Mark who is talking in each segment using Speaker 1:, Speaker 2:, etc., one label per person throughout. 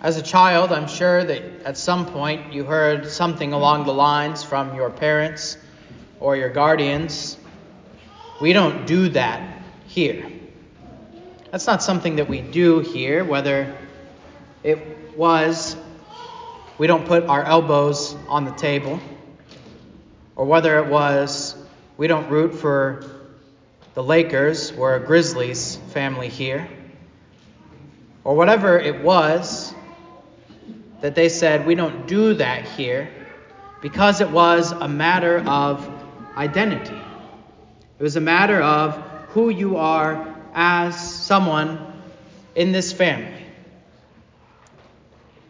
Speaker 1: As a child, I'm sure that at some point you heard something along the lines from your parents or your guardians. We don't do that here. That's not something that we do here, whether it was we don't put our elbows on the table, or whether it was we don't root for the Lakers or a Grizzlies family here, or whatever it was that they said we don't do that here because it was a matter of identity. It was a matter of who you are as someone in this family.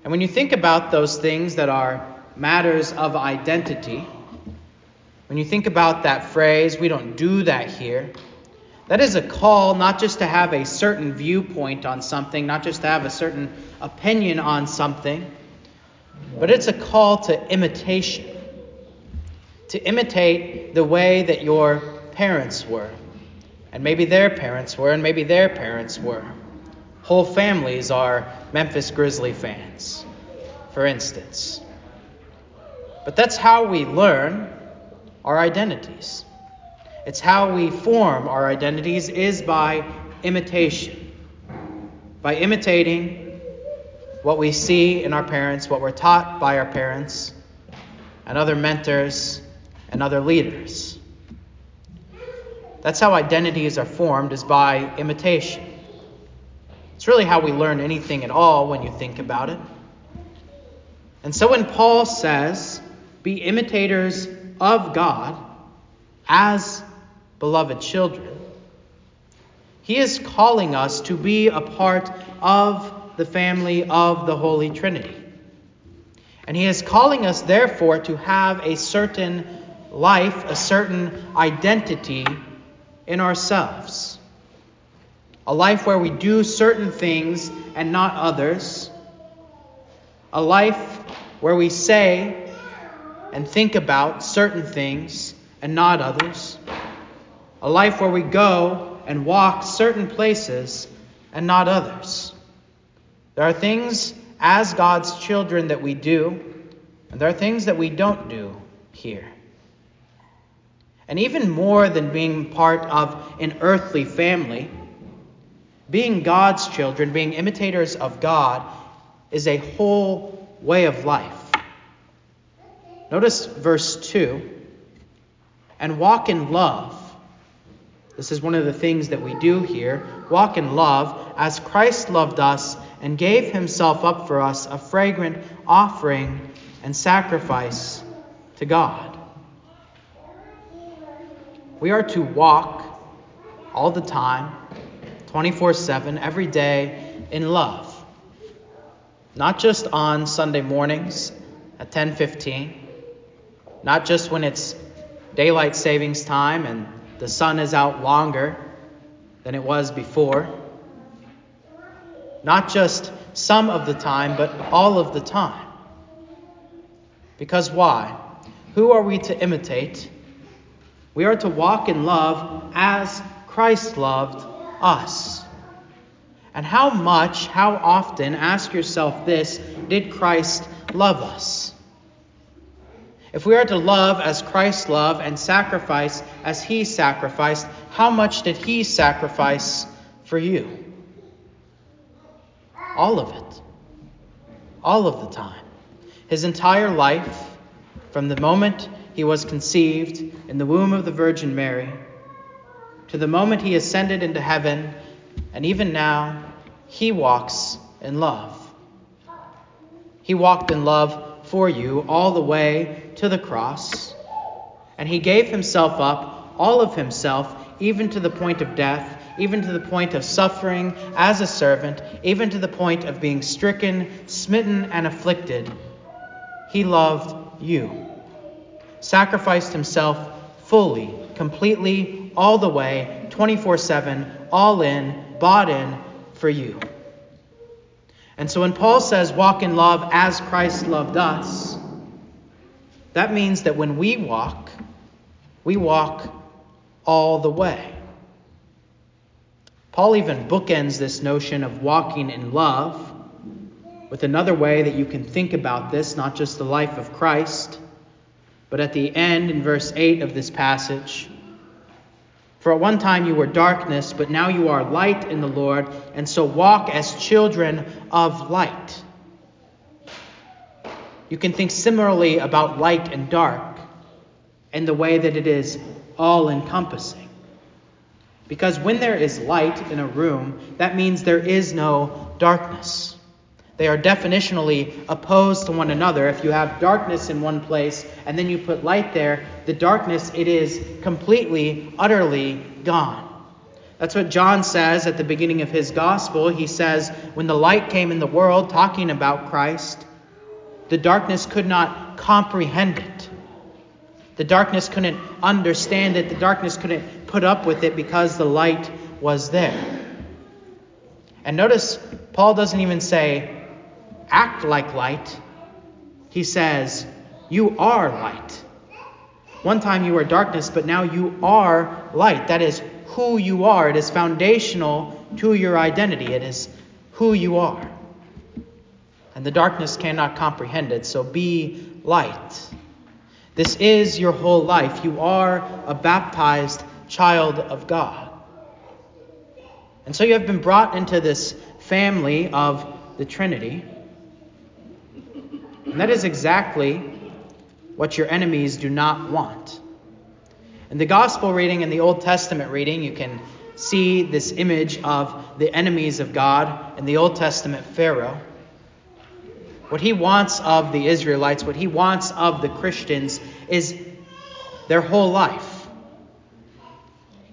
Speaker 1: And when you think about those things that are matters of identity, when you think about that phrase, we don't do that here, that is a call not just to have a certain viewpoint on something, not just to have a certain opinion on something, but it's a call to imitation. To imitate the way that your parents were, and maybe their parents were, and maybe their parents were. Whole families are Memphis Grizzly fans, for instance. But that's how we learn our identities. It's how we form our identities is by imitation. By imitating what we see in our parents, what we're taught by our parents, and other mentors and other leaders. That's how identities are formed is by imitation. It's really how we learn anything at all when you think about it. And so when Paul says, be imitators of God as beloved children, he is calling us to be a part of the family of the Holy Trinity. And he is calling us, therefore, to have a certain life, a certain identity in ourselves. A life where we do certain things and not others. A life where we say and think about certain things and not others. A life where we go and walk certain places and not others. There are things as God's children that we do, and there are things that we don't do here. And even more than being part of an earthly family, being God's children, being imitators of God, is a whole way of life. Notice verse 2 and walk in love. This is one of the things that we do here. Walk in love as Christ loved us and gave himself up for us, a fragrant offering and sacrifice to God. We are to walk all the time, 24 7, every day in love. Not just on Sunday mornings at 10:15, not just when it's daylight savings time and the sun is out longer than it was before. Not just some of the time, but all of the time. Because why? Who are we to imitate? We are to walk in love as Christ loved us. And how much, how often, ask yourself this, did Christ love us? If we are to love as Christ loved and sacrifice as he sacrificed, how much did he sacrifice for you? All of it. All of the time. His entire life, from the moment he was conceived in the womb of the Virgin Mary, to the moment he ascended into heaven, and even now, he walks in love. He walked in love for you all the way to the cross, and he gave himself up, all of himself, even to the point of death, even to the point of suffering as a servant, even to the point of being stricken, smitten, and afflicted. He loved you sacrificed himself fully, completely, all the way, 24 7, all in, bought in for you. And so when Paul says, walk in love as Christ loved us, that means that when we walk, we walk all the way. Paul even bookends this notion of walking in love with another way that you can think about this, not just the life of Christ, but at the end in verse 8 of this passage. For at one time you were darkness, but now you are light in the Lord, and so walk as children of light. You can think similarly about light and dark in the way that it is all encompassing. Because when there is light in a room, that means there is no darkness. They are definitionally opposed to one another. If you have darkness in one place and then you put light there, the darkness, it is completely, utterly gone. That's what John says at the beginning of his gospel. He says, When the light came in the world, talking about Christ, the darkness could not comprehend it. The darkness couldn't understand it. The darkness couldn't put up with it because the light was there. And notice, Paul doesn't even say, act like light. He says, you are light. One time you were darkness, but now you are light. That is who you are. It is foundational to your identity. It is who you are. And the darkness cannot comprehend it. So be light. This is your whole life. You are a baptized child of God. And so you have been brought into this family of the Trinity. And that is exactly what your enemies do not want. In the gospel reading and the Old Testament reading, you can see this image of the enemies of God in the Old Testament Pharaoh. What he wants of the Israelites, what he wants of the Christians, is their whole life.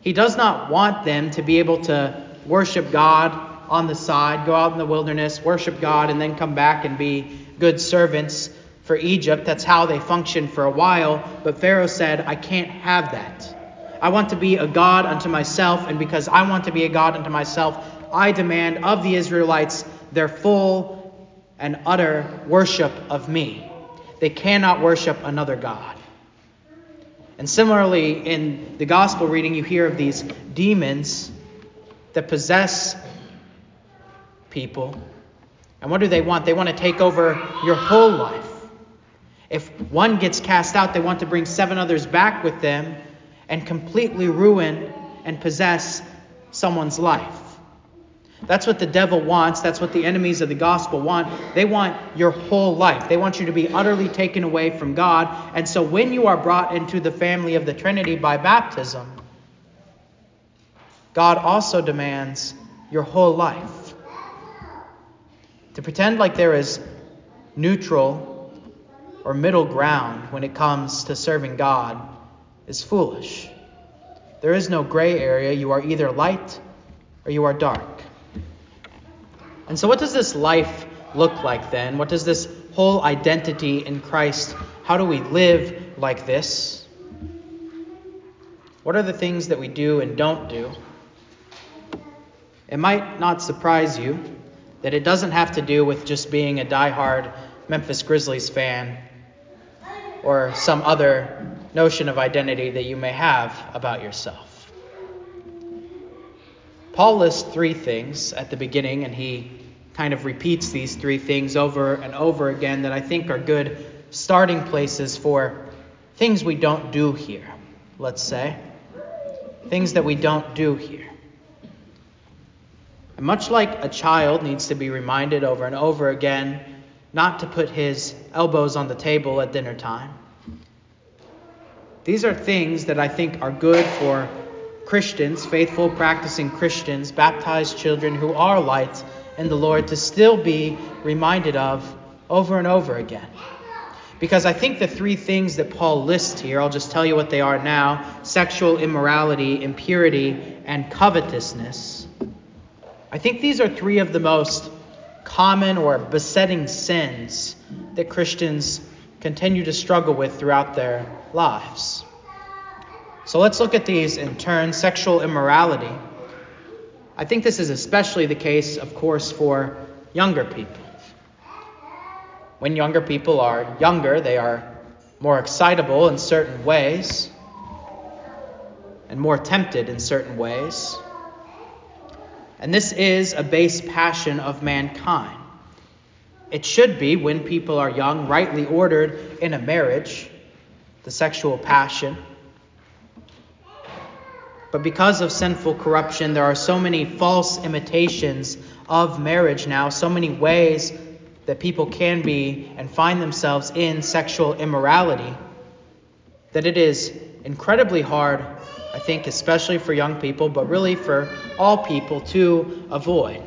Speaker 1: He does not want them to be able to worship God on the side, go out in the wilderness, worship God, and then come back and be good servants for Egypt. That's how they functioned for a while. But Pharaoh said, I can't have that. I want to be a God unto myself, and because I want to be a God unto myself, I demand of the Israelites their full and utter worship of me. They cannot worship another God. And similarly, in the gospel reading, you hear of these demons that possess people. And what do they want? They want to take over your whole life. If one gets cast out, they want to bring seven others back with them and completely ruin and possess someone's life. That's what the devil wants. That's what the enemies of the gospel want. They want your whole life. They want you to be utterly taken away from God. And so when you are brought into the family of the Trinity by baptism, God also demands your whole life. To pretend like there is neutral or middle ground when it comes to serving God is foolish. There is no gray area. You are either light or you are dark. And so, what does this life look like then? What does this whole identity in Christ, how do we live like this? What are the things that we do and don't do? It might not surprise you that it doesn't have to do with just being a die-hard Memphis Grizzlies fan or some other notion of identity that you may have about yourself. Paul lists three things at the beginning, and he kind of repeats these three things over and over again that I think are good starting places for things we don't do here, let's say. Things that we don't do here. And much like a child needs to be reminded over and over again not to put his elbows on the table at dinner time, these are things that I think are good for Christians, faithful, practicing Christians, baptized children who are lights in the Lord to still be reminded of over and over again. Because I think the three things that Paul lists here, I'll just tell you what they are now sexual immorality, impurity, and covetousness. I think these are three of the most common or besetting sins that Christians continue to struggle with throughout their lives. So let's look at these in turn. Sexual immorality. I think this is especially the case, of course, for younger people. When younger people are younger, they are more excitable in certain ways and more tempted in certain ways. And this is a base passion of mankind. it should be when people are young, rightly ordered in a marriage, the sexual passion. But because of sinful corruption, there are so many false imitations of marriage now, so many ways that people can be and find themselves in sexual immorality, that it is incredibly hard, I think, especially for young people, but really for all people to avoid.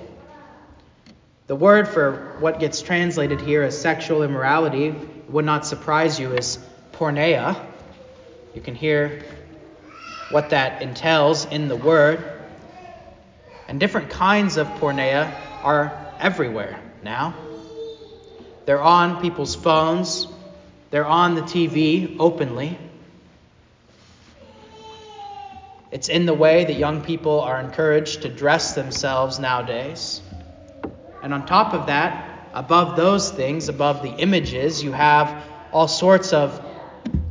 Speaker 1: The word for what gets translated here as sexual immorality would not surprise you is porneia. You can hear what that entails in the word. And different kinds of porneia are everywhere now. They're on people's phones, they're on the TV openly. It's in the way that young people are encouraged to dress themselves nowadays. And on top of that, above those things, above the images, you have all sorts of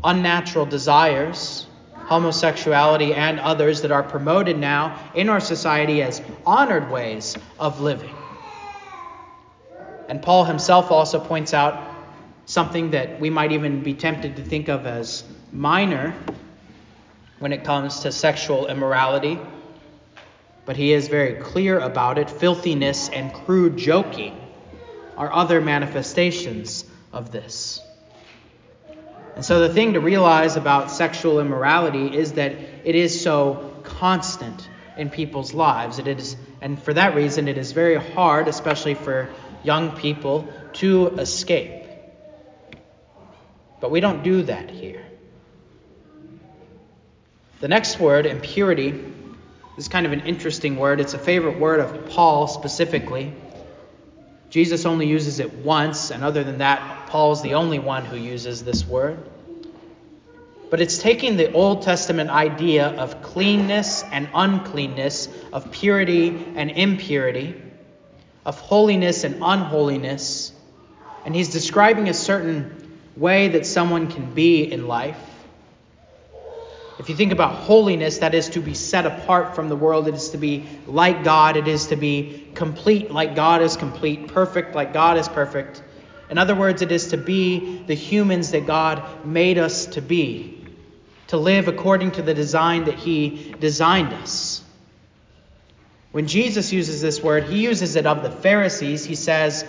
Speaker 1: unnatural desires, homosexuality, and others that are promoted now in our society as honored ways of living. And Paul himself also points out something that we might even be tempted to think of as minor when it comes to sexual immorality but he is very clear about it. Filthiness and crude joking are other manifestations of this. And so the thing to realize about sexual immorality is that it is so constant in people's lives. It is, and for that reason, it is very hard, especially for young people, to escape. But we don't do that here. The next word, impurity, is kind of an interesting word. It's a favorite word of Paul specifically. Jesus only uses it once, and other than that, Paul's the only one who uses this word. But it's taking the Old Testament idea of cleanness and uncleanness, of purity and impurity, of holiness and unholiness, and he's describing a certain way that someone can be in life. If you think about holiness, that is to be set apart from the world. It is to be like God. It is to be complete like God is complete, perfect like God is perfect. In other words, it is to be the humans that God made us to be, to live according to the design that He designed us. When Jesus uses this word, He uses it of the Pharisees. He says,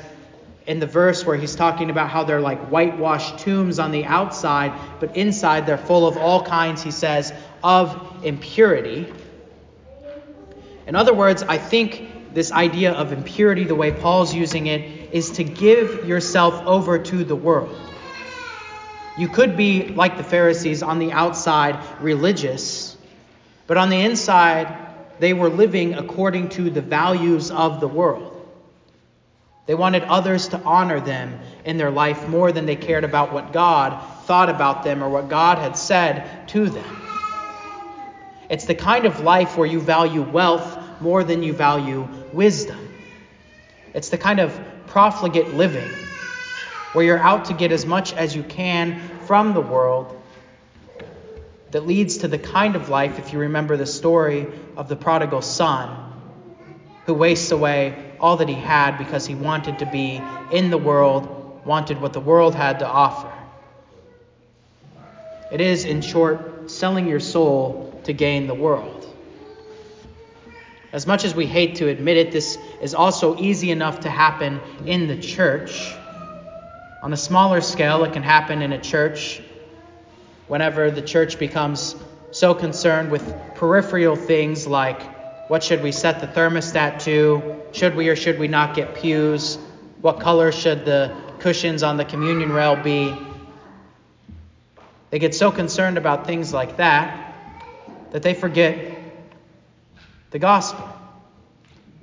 Speaker 1: in the verse where he's talking about how they're like whitewashed tombs on the outside, but inside they're full of all kinds, he says, of impurity. In other words, I think this idea of impurity, the way Paul's using it, is to give yourself over to the world. You could be like the Pharisees on the outside, religious, but on the inside, they were living according to the values of the world. They wanted others to honor them in their life more than they cared about what God thought about them or what God had said to them. It's the kind of life where you value wealth more than you value wisdom. It's the kind of profligate living where you're out to get as much as you can from the world that leads to the kind of life, if you remember the story of the prodigal son, who wastes away all that he had because he wanted to be in the world, wanted what the world had to offer. It is, in short, selling your soul to gain the world. As much as we hate to admit it, this is also easy enough to happen in the church. On a smaller scale, it can happen in a church whenever the church becomes so concerned with peripheral things like what should we set the thermostat to? Should we or should we not get pews? What color should the cushions on the communion rail be? They get so concerned about things like that that they forget the gospel.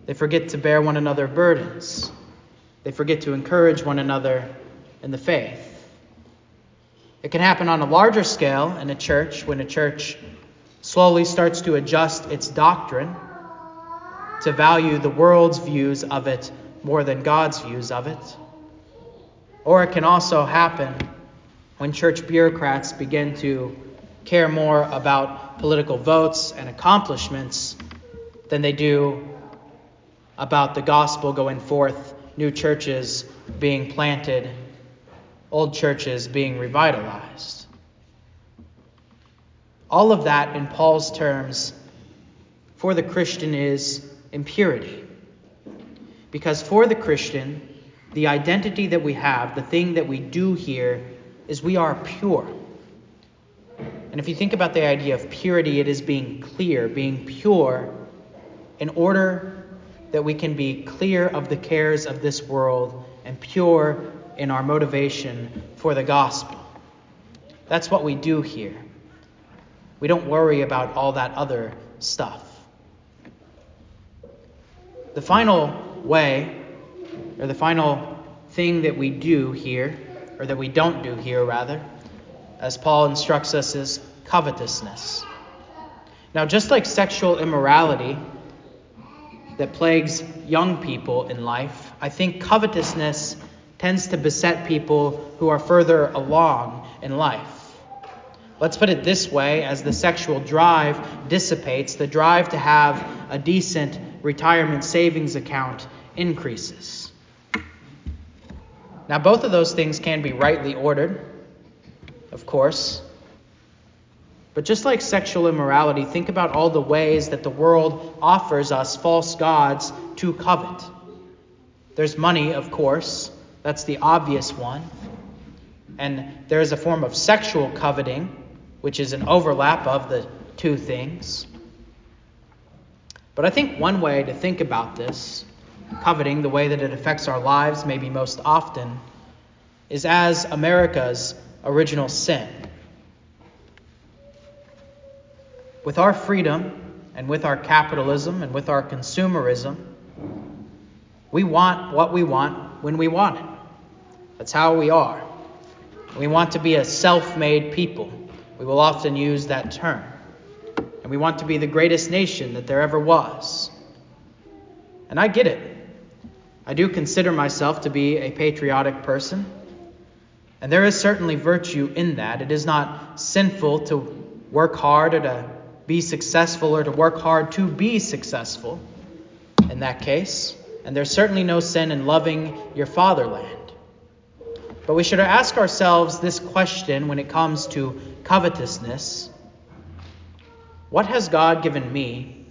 Speaker 1: They forget to bear one another burdens. They forget to encourage one another in the faith. It can happen on a larger scale in a church when a church slowly starts to adjust its doctrine to value the world's views of it more than God's views of it. Or it can also happen when church bureaucrats begin to care more about political votes and accomplishments than they do about the gospel going forth new churches being planted, old churches being revitalized. All of that, in Paul's terms, for the Christian is impurity. Because for the Christian, the identity that we have, the thing that we do here, is we are pure. And if you think about the idea of purity, it is being clear, being pure, in order that we can be clear of the cares of this world and pure in our motivation for the gospel. That's what we do here. We don't worry about all that other stuff. The final way, or the final thing that we do here, or that we don't do here, rather, as Paul instructs us, is covetousness. Now, just like sexual immorality that plagues young people in life, I think covetousness tends to beset people who are further along in life. Let's put it this way as the sexual drive dissipates, the drive to have a decent retirement savings account increases. Now, both of those things can be rightly ordered, of course. But just like sexual immorality, think about all the ways that the world offers us false gods to covet. There's money, of course, that's the obvious one. And there is a form of sexual coveting, which is an overlap of the two things. But I think one way to think about this, coveting, the way that it affects our lives maybe most often, is as America's original sin. With our freedom and with our capitalism and with our consumerism, we want what we want when we want it. That's how we are. We want to be a self made people. We will often use that term. And we want to be the greatest nation that there ever was. And I get it. I do consider myself to be a patriotic person. And there is certainly virtue in that. It is not sinful to work hard or to be successful or to work hard to be successful in that case. And there's certainly no sin in loving your fatherland. But we should ask ourselves this question when it comes to covetousness What has God given me,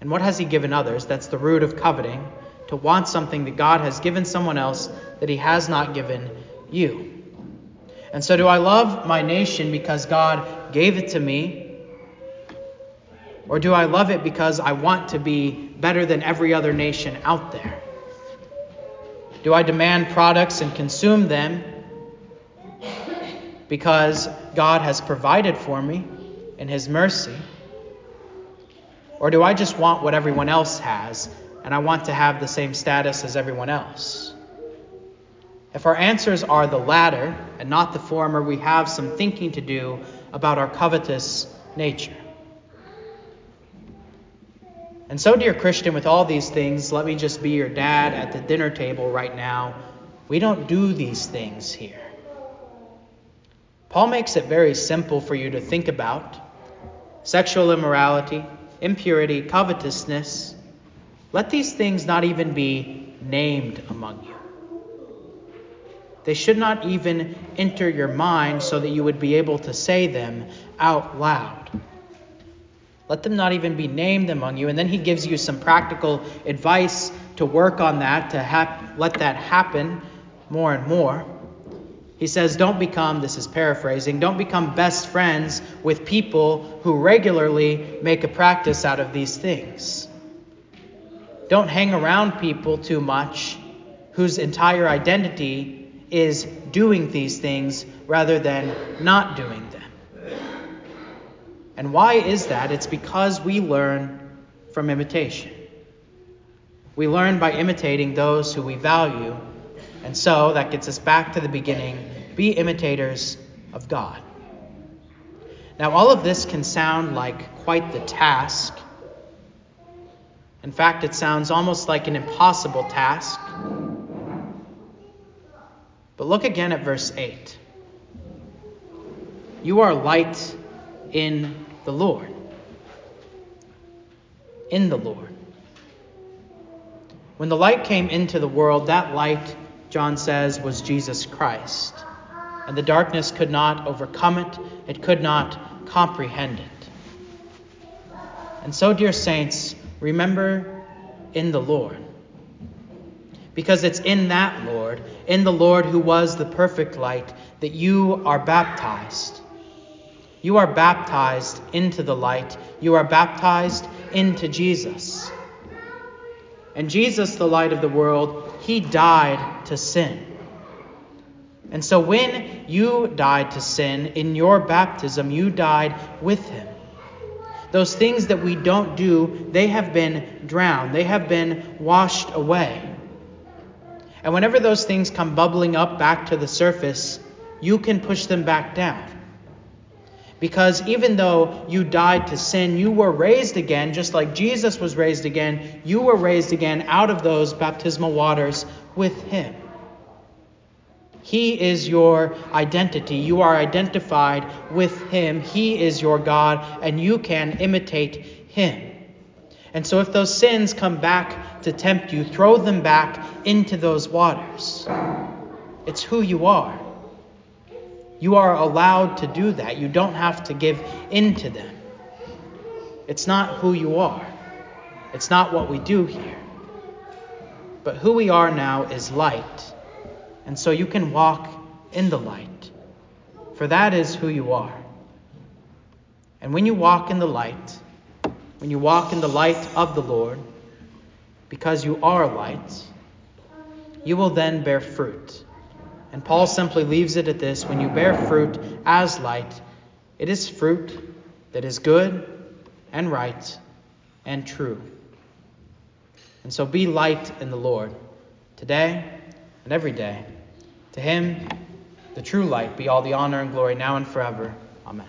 Speaker 1: and what has He given others? That's the root of coveting, to want something that God has given someone else that He has not given you. And so, do I love my nation because God gave it to me? Or do I love it because I want to be better than every other nation out there? Do I demand products and consume them because God has provided for me in His mercy? Or do I just want what everyone else has and I want to have the same status as everyone else? If our answers are the latter and not the former, we have some thinking to do about our covetous nature. And so, dear Christian, with all these things, let me just be your dad at the dinner table right now. We don't do these things here. Paul makes it very simple for you to think about sexual immorality, impurity, covetousness. Let these things not even be named among you. They should not even enter your mind so that you would be able to say them out loud. Let them not even be named among you. And then he gives you some practical advice to work on that, to hap- let that happen more and more. He says, Don't become, this is paraphrasing, don't become best friends with people who regularly make a practice out of these things. Don't hang around people too much whose entire identity is doing these things rather than not doing them. And why is that? It's because we learn from imitation. We learn by imitating those who we value. And so that gets us back to the beginning be imitators of God. Now, all of this can sound like quite the task. In fact, it sounds almost like an impossible task. But look again at verse 8. You are light in the Lord. In the Lord. When the light came into the world, that light, John says, was Jesus Christ. And the darkness could not overcome it, it could not comprehend it. And so, dear saints, remember in the Lord. Because it's in that Lord, in the Lord who was the perfect light, that you are baptized. You are baptized into the light. You are baptized into Jesus. And Jesus, the light of the world, he died to sin. And so when you died to sin in your baptism, you died with him. Those things that we don't do, they have been drowned, they have been washed away. And whenever those things come bubbling up back to the surface, you can push them back down. Because even though you died to sin, you were raised again, just like Jesus was raised again. You were raised again out of those baptismal waters with Him. He is your identity. You are identified with Him. He is your God, and you can imitate Him. And so, if those sins come back to tempt you, throw them back into those waters. It's who you are. You are allowed to do that. You don't have to give in to them. It's not who you are, it's not what we do here. But who we are now is light. And so you can walk in the light, for that is who you are. And when you walk in the light, when you walk in the light of the Lord, because you are light, you will then bear fruit. And Paul simply leaves it at this when you bear fruit as light, it is fruit that is good and right and true. And so be light in the Lord today and every day. To him, the true light, be all the honor and glory now and forever. Amen.